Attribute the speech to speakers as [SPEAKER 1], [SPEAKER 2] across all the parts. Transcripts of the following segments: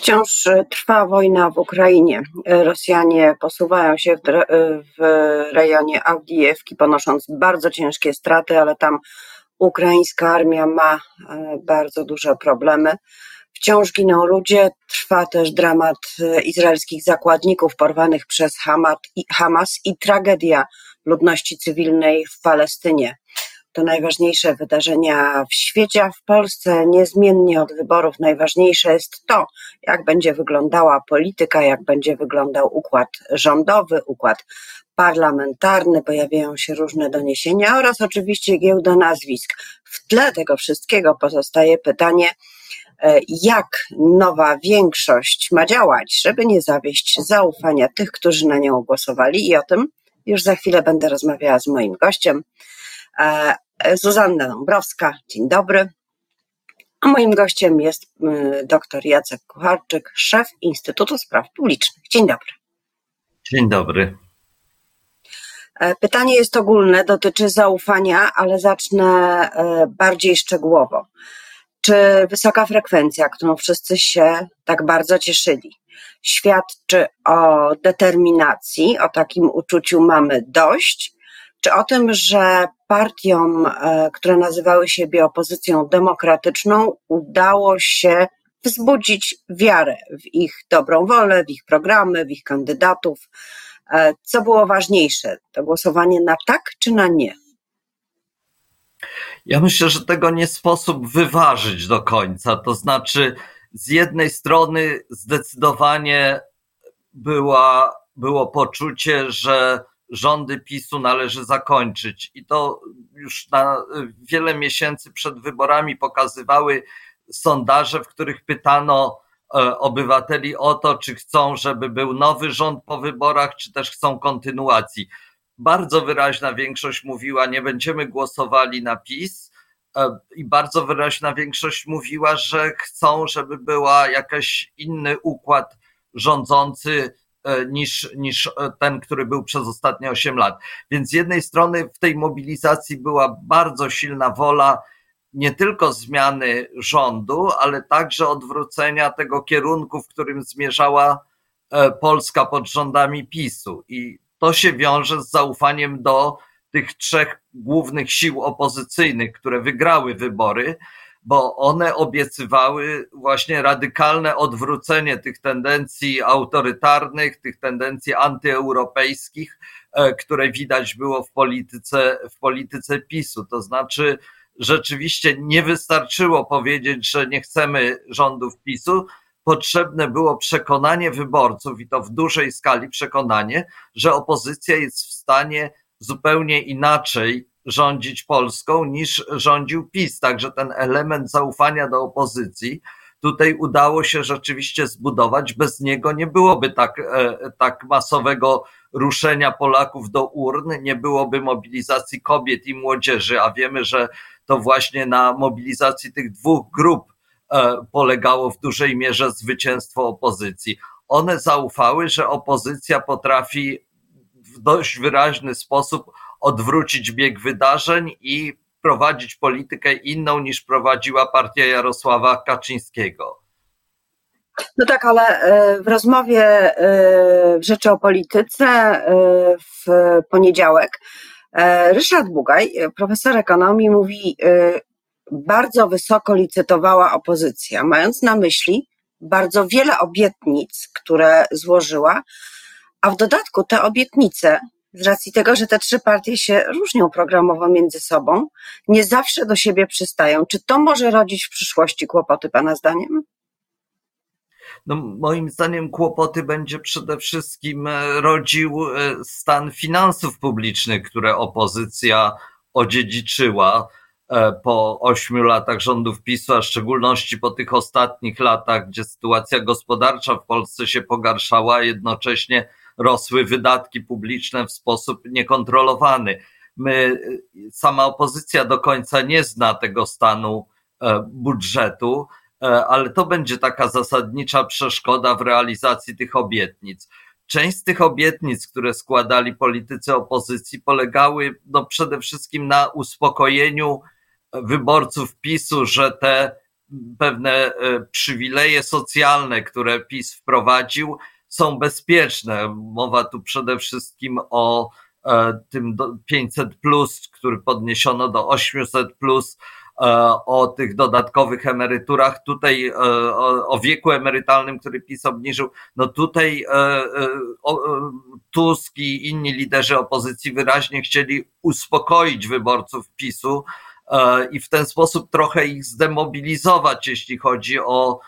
[SPEAKER 1] Wciąż trwa wojna w Ukrainie. Rosjanie posuwają się w, w rejonie Awdijewki, ponosząc bardzo ciężkie straty, ale tam ukraińska armia ma e, bardzo duże problemy. Wciąż giną ludzie, trwa też dramat e, izraelskich zakładników porwanych przez Hamas i tragedia ludności cywilnej w Palestynie to najważniejsze wydarzenia w świecie, a w Polsce niezmiennie od wyborów najważniejsze jest to, jak będzie wyglądała polityka, jak będzie wyglądał układ rządowy, układ parlamentarny, pojawiają się różne doniesienia oraz oczywiście giełda nazwisk. W tle tego wszystkiego pozostaje pytanie, e, jak nowa większość ma działać, żeby nie zawieść zaufania tych, którzy na nią głosowali. I o tym już za chwilę będę rozmawiała z moim gościem, Zuzanna Dąbrowska, dzień dobry. A moim gościem jest y, dr Jacek Kucharczyk, szef Instytutu Spraw Publicznych. Dzień dobry.
[SPEAKER 2] Dzień dobry.
[SPEAKER 1] E, pytanie jest ogólne, dotyczy zaufania, ale zacznę e, bardziej szczegółowo. Czy wysoka frekwencja, którą wszyscy się tak bardzo cieszyli, świadczy o determinacji, o takim uczuciu mamy dość, czy o tym, że partiom, e, które nazywały siebie opozycją demokratyczną, udało się wzbudzić wiarę w ich dobrą wolę, w ich programy, w ich kandydatów. E, co było ważniejsze, to głosowanie na tak czy na nie?
[SPEAKER 2] Ja myślę, że tego nie sposób wyważyć do końca. To znaczy, z jednej strony zdecydowanie była, było poczucie, że rządy PiSu należy zakończyć. I to już na wiele miesięcy przed wyborami pokazywały sondaże, w których pytano e, obywateli o to, czy chcą, żeby był nowy rząd po wyborach, czy też chcą kontynuacji. Bardzo wyraźna większość mówiła, nie będziemy głosowali na PiS. E, I bardzo wyraźna większość mówiła, że chcą, żeby była jakiś inny układ rządzący, niż, niż e, ten, który był przez ostatnie 8 lat. Więc z jednej strony w tej mobilizacji była bardzo silna wola nie tylko zmiany rządu, ale także odwrócenia tego kierunku, w którym zmierzała e, Polska pod rządami PiSu. I to się wiąże z zaufaniem do tych trzech głównych sił opozycyjnych, które wygrały wybory, bo one obiecywały właśnie radykalne odwrócenie tych tendencji autorytarnych, tych tendencji antyeuropejskich, e, które widać było w polityce, w polityce PiSu. To znaczy, rzeczywiście nie wystarczyło powiedzieć, że nie chcemy rządów PiSu, potrzebne było przekonanie wyborców i to w dużej skali przekonanie, że opozycja jest w stanie zupełnie inaczej rządzić Polską niż rządził PiS. Także ten element zaufania do opozycji tutaj udało się rzeczywiście zbudować. Bez niego nie byłoby tak, e, tak masowego ruszenia Polaków do urn, nie byłoby mobilizacji kobiet i młodzieży, a wiemy, że to właśnie na mobilizacji tych dwóch grup e, polegało w dużej mierze zwycięstwo opozycji. One zaufały, że opozycja potrafi w dość wyraźny sposób odwrócić bieg wydarzeń i prowadzić politykę inną niż prowadziła partia Jarosława Kaczyńskiego.
[SPEAKER 1] No tak, ale e, w rozmowie e, w Rzeczy o Polityce e, w poniedziałek Ryszard Bugaj, profesor ekonomii, mówi, bardzo wysoko licytowała opozycja, mając na myśli bardzo wiele obietnic, które złożyła, a w dodatku te obietnice z racji tego, że te trzy partie się różnią programowo między sobą, nie zawsze do siebie przystają. Czy to może rodzić w przyszłości kłopoty, Pana zdaniem?
[SPEAKER 2] No, moim zdaniem kłopoty będzie przede wszystkim e, rodził e, stan finansów publicznych, które opozycja odziedziczyła e, po ośmiu latach rządów PiSu, a w szczególności po tych ostatnich latach, gdzie sytuacja gospodarcza w Polsce się pogarszała, jednocześnie rosły wydatki publiczne w sposób niekontrolowany. My, sama opozycja do końca nie zna tego stanu e, budżetu, e, ale to będzie taka zasadnicza przeszkoda w realizacji tych obietnic. Część z tych obietnic, które składali politycy opozycji, polegały no, przede wszystkim na uspokojeniu wyborców PiSu, że te pewne przywileje socjalne, które PiS wprowadził, są bezpieczne. Mowa tu przede wszystkim o tym 500, plus, który podniesiono do 800, plus, o tych dodatkowych emeryturach, tutaj o, o, wieku emerytalnym, który PiS obniżył, no tutaj Tusk i inni liderzy opozycji wyraźnie chcieli uspokoić wyborców PiSu i w ten sposób trochę ich zdemobilizować, jeśli chodzi o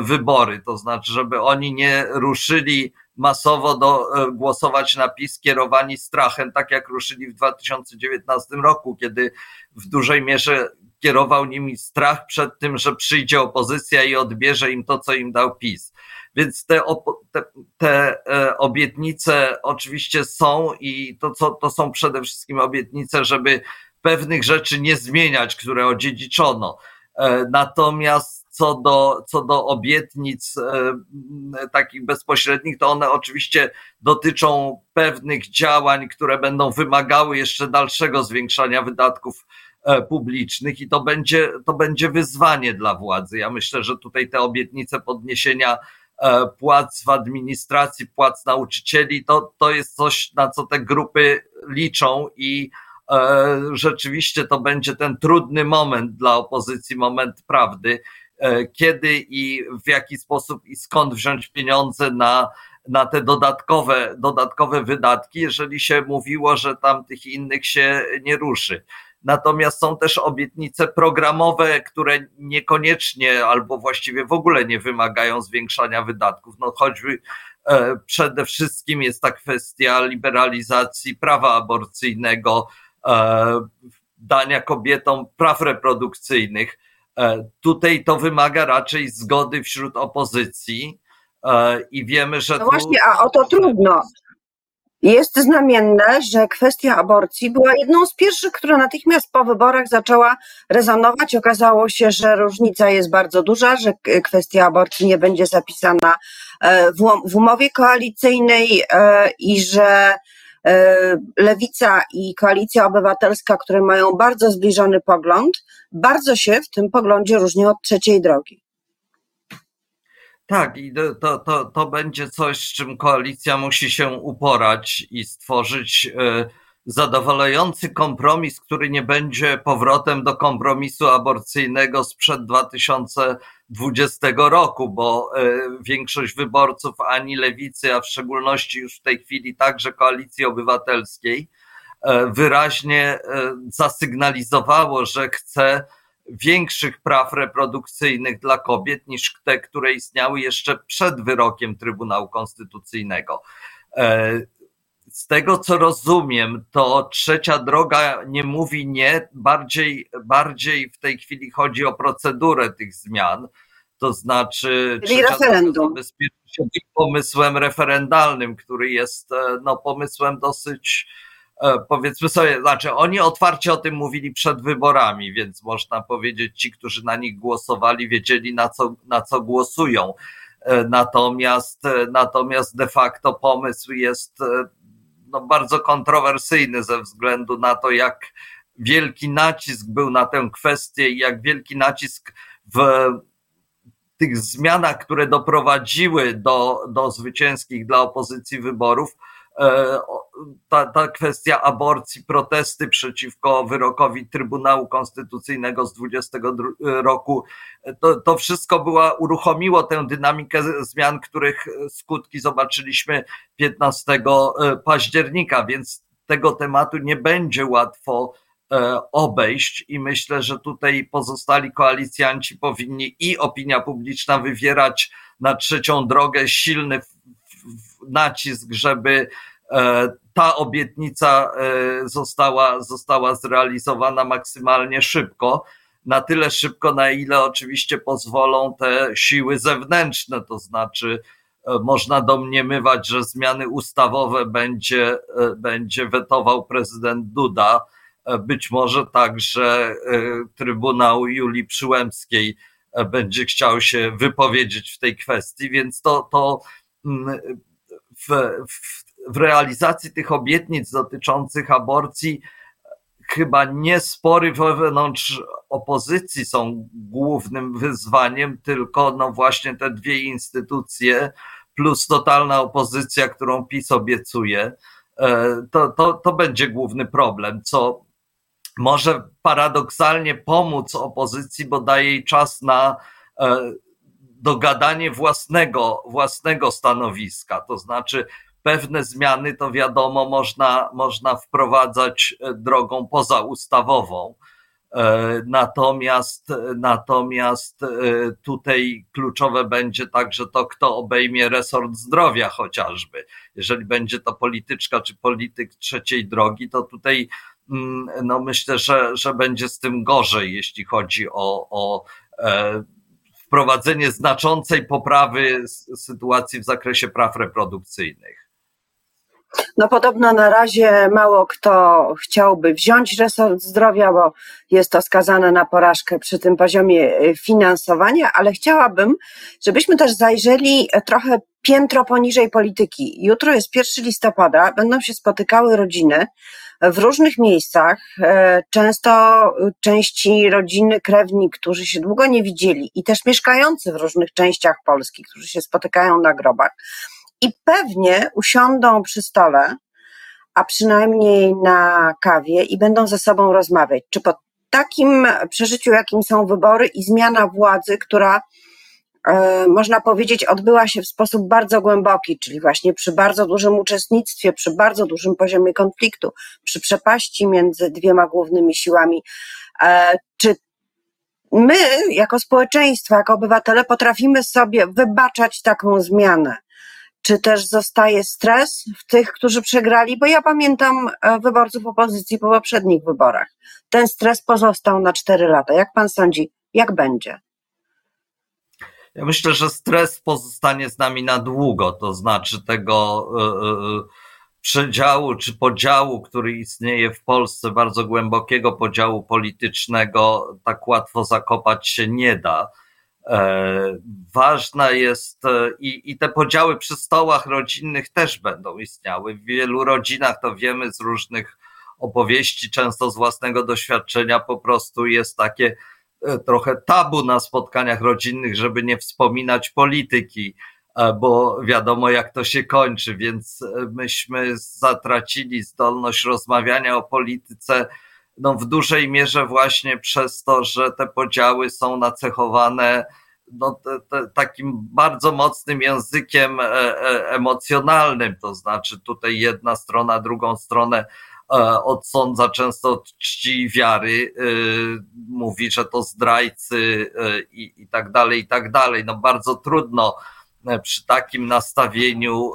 [SPEAKER 2] wybory, to znaczy, żeby oni nie ruszyli masowo do, głosować na PiS kierowani strachem, tak jak ruszyli w 2019 roku, kiedy w dużej mierze kierował nimi strach przed tym, że przyjdzie opozycja i odbierze im to, co im dał PiS. Więc te, te, te e, obietnice oczywiście są i to, co, to są przede wszystkim obietnice, żeby pewnych rzeczy nie zmieniać, które odziedziczono. E, natomiast co do, co do obietnic e, takich bezpośrednich, to one oczywiście dotyczą pewnych działań, które będą wymagały jeszcze dalszego zwiększania wydatków E, publicznych i to będzie, to będzie wyzwanie dla władzy. Ja myślę, że tutaj te obietnice podniesienia e, płac w administracji, płac nauczycieli, to, to jest coś, na co te grupy liczą i rzeczywiście to będzie ten trudny moment dla opozycji, moment prawdy, kiedy i w jaki sposób i skąd wziąć pieniądze na, na te dodatkowe, dodatkowe wydatki, jeżeli się mówiło, że tam tych innych się nie ruszy. Natomiast są też obietnice programowe, które niekoniecznie albo właściwie w ogóle nie wymagają zwiększania wydatków. No choćby e, przede wszystkim jest ta kwestia liberalizacji prawa aborcyjnego, e, dania kobietom praw reprodukcyjnych. E, tutaj to wymaga raczej zgody wśród opozycji i wiemy, że.
[SPEAKER 1] No tu... właśnie, a o to trudno. Jest znamienne, że kwestia aborcji była jedną z pierwszych, która natychmiast po wyborach zaczęła rezonować. Okazało się, że różnica jest bardzo duża, że kwestia aborcji nie będzie zapisana e, w umowie koalicyjnej e, i że e, Lewica i Koalicja Obywatelska, które mają bardzo zbliżony pogląd, bardzo się w tym poglądzie różnią od trzeciej drogi.
[SPEAKER 2] Tak, i to, to, to będzie coś, z czym koalicja musi się uporać i stworzyć e, zadowalający kompromis, który nie będzie powrotem do kompromisu aborcyjnego sprzed 2020 roku, bo e, większość wyborców ani lewicy, a w szczególności już w tej chwili także koalicji obywatelskiej, e, wyraźnie zasygnalizowało, że chce większych praw reprodukcyjnych dla kobiet niż te, które istniały jeszcze przed wyrokiem Trybunału Konstytucyjnego. Z tego co rozumiem, to trzecia droga nie mówi nie, bardziej, bardziej w tej chwili chodzi o procedurę tych zmian. To znaczy,
[SPEAKER 1] Czyli referendum.
[SPEAKER 2] się pomysłem referendalnym, który jest e, no, pomysłem dosyć E, powiedzmy sobie, znaczy oni otwarcie o tym mówili przed wyborami, więc można powiedzieć, ci, którzy na nich głosowali, wiedzieli na co, na co głosują. E, natomiast, natomiast de facto pomysł jest no, bardzo kontrowersyjny ze względu na to, jak wielki nacisk był na tę kwestię i jak wielki nacisk w tych zmianach, które doprowadziły do, do zwycięskich dla opozycji wyborów, ta, ta kwestia aborcji, protesty przeciwko wyrokowi Trybunału Konstytucyjnego z 20 roku, to, to wszystko była, uruchomiło tę dynamikę zmian, których skutki zobaczyliśmy 15 e, października, więc tego tematu nie będzie łatwo e, obejść i myślę, że tutaj pozostali koalicjanci powinni i opinia publiczna wywierać na trzecią drogę silny nacisk, żeby e, ta obietnica e, została, została zrealizowana maksymalnie szybko. Na tyle szybko, na ile oczywiście pozwolą te siły zewnętrzne, to znaczy e, można domniemywać, że zmiany ustawowe będzie, będzie wetował prezydent Duda. Być może także Trybunał Julii Przyłębskiej będzie chciał się wypowiedzieć w tej kwestii, więc to, to mm, w, w, w realizacji tych obietnic dotyczących aborcji chyba nie spory wewnątrz opozycji są głównym wyzwaniem, tylko no właśnie te dwie instytucje plus totalna opozycja, którą PiS obiecuje. E, to, to, to będzie główny problem, co może paradoksalnie pomóc opozycji, bo daje jej czas na e, dogadanie własnego, własnego stanowiska. To znaczy, pewne zmiany to wiadomo, można, można wprowadzać e, drogą pozaustawową. E, natomiast, natomiast tutaj kluczowe będzie także to, kto obejmie resort zdrowia chociażby. Jeżeli będzie to polityczka czy polityk trzeciej drogi, to tutaj Mm, no myślę, że, że będzie z tym gorzej, jeśli chodzi o, o e, wprowadzenie znaczącej poprawy sytuacji w zakresie praw reprodukcyjnych.
[SPEAKER 1] No podobno na razie mało kto chciałby wziąć resort zdrowia, bo jest to skazane na porażkę przy tym poziomie e, finansowania, ale chciałabym, żebyśmy też zajrzeli trochę piętro poniżej polityki. Jutro jest 1 listopada, będą się spotykały rodziny w różnych miejscach, e, często części rodziny, krewni, którzy się długo nie widzieli i też mieszkający w różnych częściach Polski, którzy się spotykają na grobach i pewnie usiądą przy stole, a przynajmniej na kawie i będą ze sobą rozmawiać. Czy po takim przeżyciu, jakim są wybory i zmiana władzy, która można powiedzieć, odbyła się w sposób bardzo głęboki, czyli właśnie przy bardzo dużym uczestnictwie, przy bardzo dużym poziomie konfliktu, przy przepaści między dwiema głównymi siłami. E, czy my, jako społeczeństwo, jako obywatele, potrafimy sobie wybaczać taką zmianę? Czy też zostaje stres w tych, którzy przegrali? Bo ja pamiętam e, wyborców opozycji po poprzednich wyborach. Ten stres pozostał na cztery lata. Jak pan sądzi, jak będzie?
[SPEAKER 2] Ja myślę, że stres pozostanie z nami na długo, to znaczy tego e, e, przedziału czy podziału, który istnieje w Polsce, bardzo głębokiego podziału politycznego, tak łatwo zakopać się nie da. E, ważna jest i, i te podziały przy stołach rodzinnych też będą istniały. W wielu rodzinach to wiemy z różnych opowieści, często z własnego doświadczenia, po prostu jest takie E, trochę tabu na spotkaniach rodzinnych, żeby nie wspominać polityki, e, bo wiadomo jak to się kończy, więc e, myśmy zatracili zdolność rozmawiania o polityce no w dużej mierze właśnie przez to, że te podziały są nacechowane no, te, te, takim bardzo mocnym językiem emocjonalnym, to znaczy tutaj jedna strona, drugą stronę E, odsądza często od czci i wiary, e, mówi, że to zdrajcy e, i, i tak dalej, i tak dalej. No bardzo trudno przy takim nastawieniu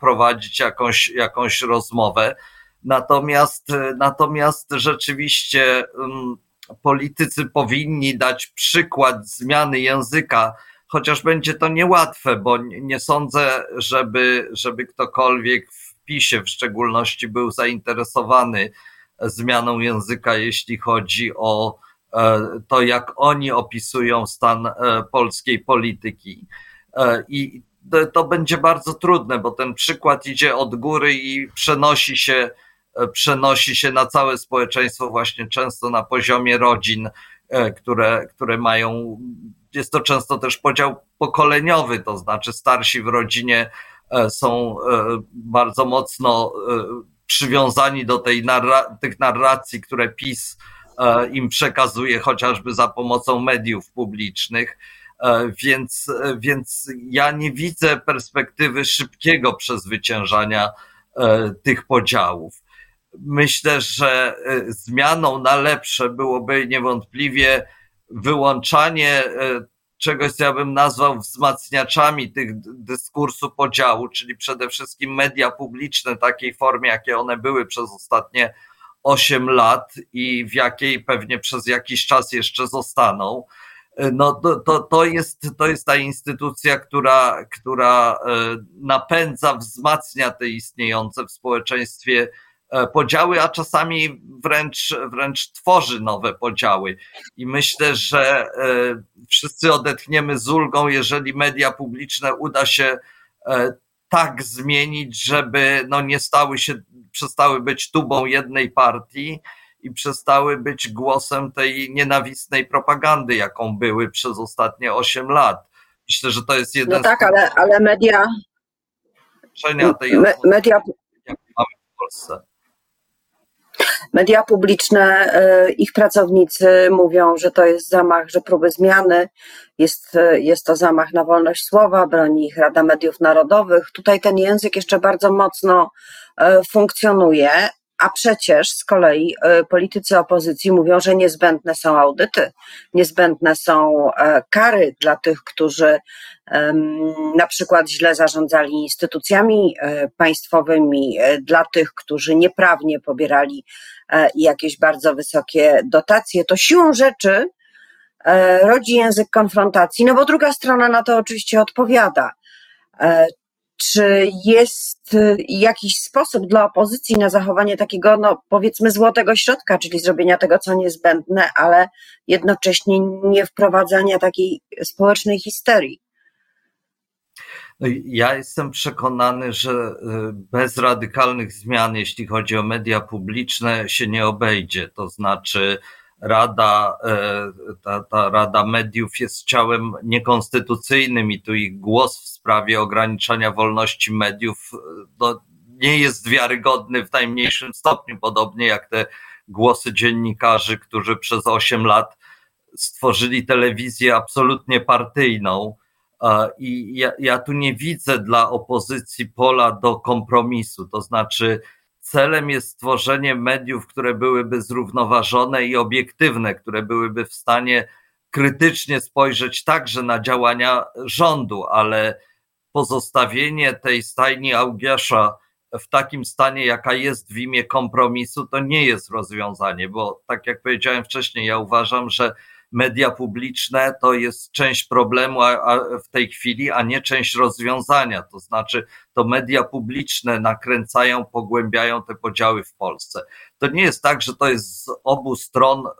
[SPEAKER 2] prowadzić jakąś, jakąś rozmowę. Natomiast, natomiast rzeczywiście mm, politycy powinni dać przykład zmiany języka, chociaż będzie to niełatwe, bo nie sądzę, żeby, żeby ktokolwiek w PiSie w szczególności był zainteresowany zmianą języka, jeśli chodzi o e, to, jak oni opisują stan e, polskiej polityki. E, I to będzie bardzo trudne, bo ten przykład idzie od góry i przenosi się, przenosi się na całe społeczeństwo, właśnie często na poziomie rodzin, które, które mają, jest to często też podział pokoleniowy, to znaczy starsi w rodzinie są e, bardzo mocno e, przywiązani do tej narra tych narracji, które PiS im przekazuje chociażby za pomocą mediów publicznych. Więc, więc ja nie widzę perspektywy szybkiego przezwyciężania tych podziałów. Myślę, że zmianą na lepsze byłoby niewątpliwie wyłączanie czegoś, co ja bym nazwał wzmacniaczami tych dyskursu podziału, czyli przede wszystkim media publiczne takiej formie, jakie one były przez ostatnie 8 lat i w jakiej pewnie przez jakiś czas jeszcze zostaną. No to, to, to, jest, to jest ta instytucja, która, która e, napędza, wzmacnia te istniejące w społeczeństwie podziały, a czasami wręcz, wręcz tworzy nowe podziały. I myślę, że e, wszyscy odetchniemy z ulgą, jeżeli media publiczne uda się e, tak zmienić, żeby no nie stały się, przestały być tubą jednej partii i przestały być głosem tej nienawistnej propagandy, jaką były przez ostatnie 8 lat. Myślę, że to jest jeden
[SPEAKER 1] no tak, ale, ale media.
[SPEAKER 2] Tej
[SPEAKER 1] me, media.
[SPEAKER 2] Jak mamy w Polsce.
[SPEAKER 1] Media publiczne, e, ich pracownicy mówią, że to jest zamach, że próby zmiany, jest, e, jest to zamach na wolność słowa, broni ich Rada Mediów Narodowych. Tutaj ten język jeszcze bardzo mocno e, funkcjonuje, a przecież z kolei politycy opozycji mówią, że niezbędne są audyty, niezbędne są kary dla tych, którzy na przykład źle zarządzali instytucjami e, państwowymi, e, dla tych, którzy nieprawnie pobierali e, jakieś bardzo wysokie dotacje, to siłą rzeczy rodzi język konfrontacji, no bo druga strona na to oczywiście odpowiada. Czy jest jakiś sposób dla opozycji na zachowanie takiego, no powiedzmy, złotego środka, czyli zrobienia tego, co niezbędne, ale jednocześnie nie wprowadzania takiej społecznej histerii?
[SPEAKER 2] No ja jestem przekonany, że y, bez radykalnych zmian, jeśli chodzi o media publiczne, się nie obejdzie. To znaczy, Rada, y, ta, ta Rada Mediów jest ciałem niekonstytucyjnym i tu ich głos w sprawie ograniczania wolności mediów no, nie jest wiarygodny w najmniejszym stopniu, podobnie jak te głosy dziennikarzy, którzy przez 8 lat stworzyli telewizję absolutnie partyjną i ja, ja tu nie widzę dla opozycji pola do kompromisu. To znaczy, celem jest stworzenie mediów, które byłyby zrównoważone i obiektywne, które byłyby w stanie krytycznie spojrzeć także na działania rządu, ale pozostawienie tej stajni Augiasza w takim stanie, jaka jest w imię kompromisu, to nie jest rozwiązanie, bo tak jak powiedziałem wcześniej, ja uważam, że media publiczne to jest część problemu w tej chwili, a nie część rozwiązania. To znaczy, to media publiczne nakręcają, pogłębiają te podziały w Polsce. To nie jest tak, że to jest z obu stron e,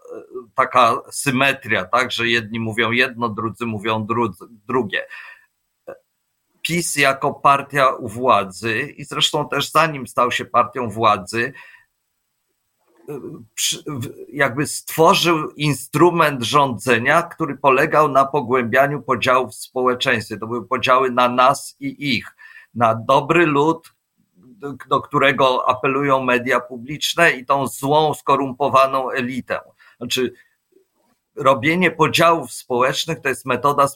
[SPEAKER 2] taka symetria, tak, że jedni mówią jedno, drudzy mówią drugie. PiS jako partia u władzy i zresztą też zanim stał się partią władzy, jakby stworzył instrument rządzenia, który polegał na pogłębianiu podziałów w społeczeństwie. To były podziały na nas i ich, na dobry lud, do którego apelują media publiczne i tą złą, skorumpowaną elitę. Znaczy, robienie podziałów społecznych to jest metoda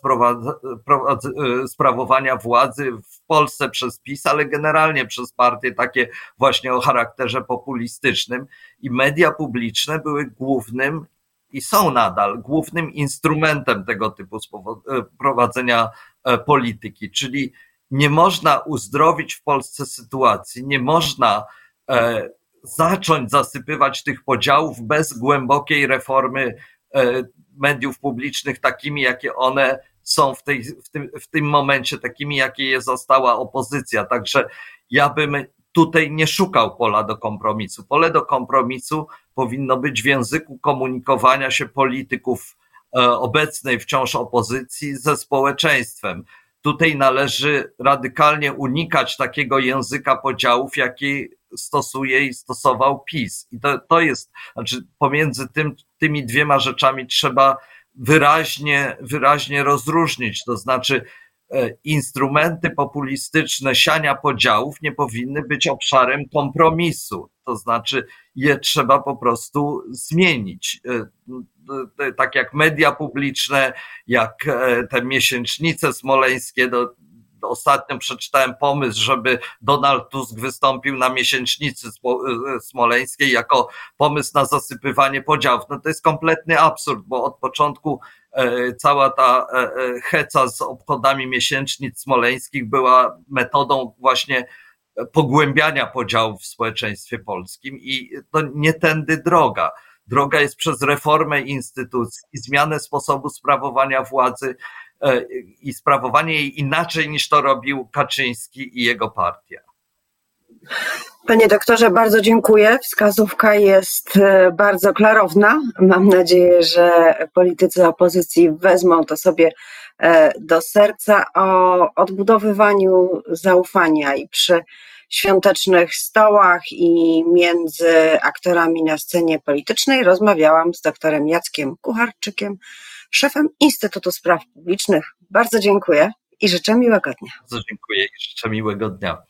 [SPEAKER 2] sprawowania władzy w Polsce przez PiS, ale generalnie przez partie takie właśnie o charakterze populistycznym. I media publiczne były głównym i są nadal głównym instrumentem tego typu e, prowadzenia e, polityki, czyli nie można uzdrowić w Polsce sytuacji, nie można e, zacząć zasypywać tych podziałów bez głębokiej reformy E, mediów publicznych takimi, jakie one są w, tej, w, tym, w tym momencie, takimi, jakie je została opozycja. Także ja bym tutaj nie szukał pola do kompromisu. Pole do kompromisu powinno być w języku komunikowania się polityków e, obecnej wciąż opozycji ze społeczeństwem. Tutaj należy radykalnie unikać takiego języka podziałów, jaki stosuje i stosował PiS. I to, to jest, znaczy pomiędzy tym, tymi dwiema rzeczami trzeba wyraźnie, wyraźnie rozróżnić. To znaczy, e, instrumenty populistyczne siania podziałów nie powinny być obszarem kompromisu. To znaczy, je trzeba po prostu zmienić. E, e, tak jak media publiczne, jak te miesięcznice smoleńskie, do, ostatnio przeczytałem pomysł, żeby Donald Tusk wystąpił na miesięcznicy e, smoleńskiej jako pomysł na zasypywanie podziałów. No to jest kompletny absurd, bo od początku e, cała ta e, heca z obchodami miesięcznic smoleńskich była metodą właśnie pogłębiania podziałów w społeczeństwie polskim i to nie tędy droga. Droga jest przez reformę instytucji zmianę sposobu sprawowania władzy E, i sprawowanie jej inaczej niż to robił Kaczyński i jego partia.
[SPEAKER 1] Panie doktorze, bardzo dziękuję. Wskazówka jest e, bardzo klarowna. Mam nadzieję, że politycy opozycji wezmą to sobie e, do serca o odbudowywaniu zaufania i przy świątecznych stołach i między aktorami na scenie politycznej rozmawiałam z doktorem Jackiem Kucharczykiem, szefem Instytutu Spraw Publicznych. Bardzo dziękuję i życzę miłego dnia.
[SPEAKER 2] Bardzo dziękuję i życzę miłego dnia.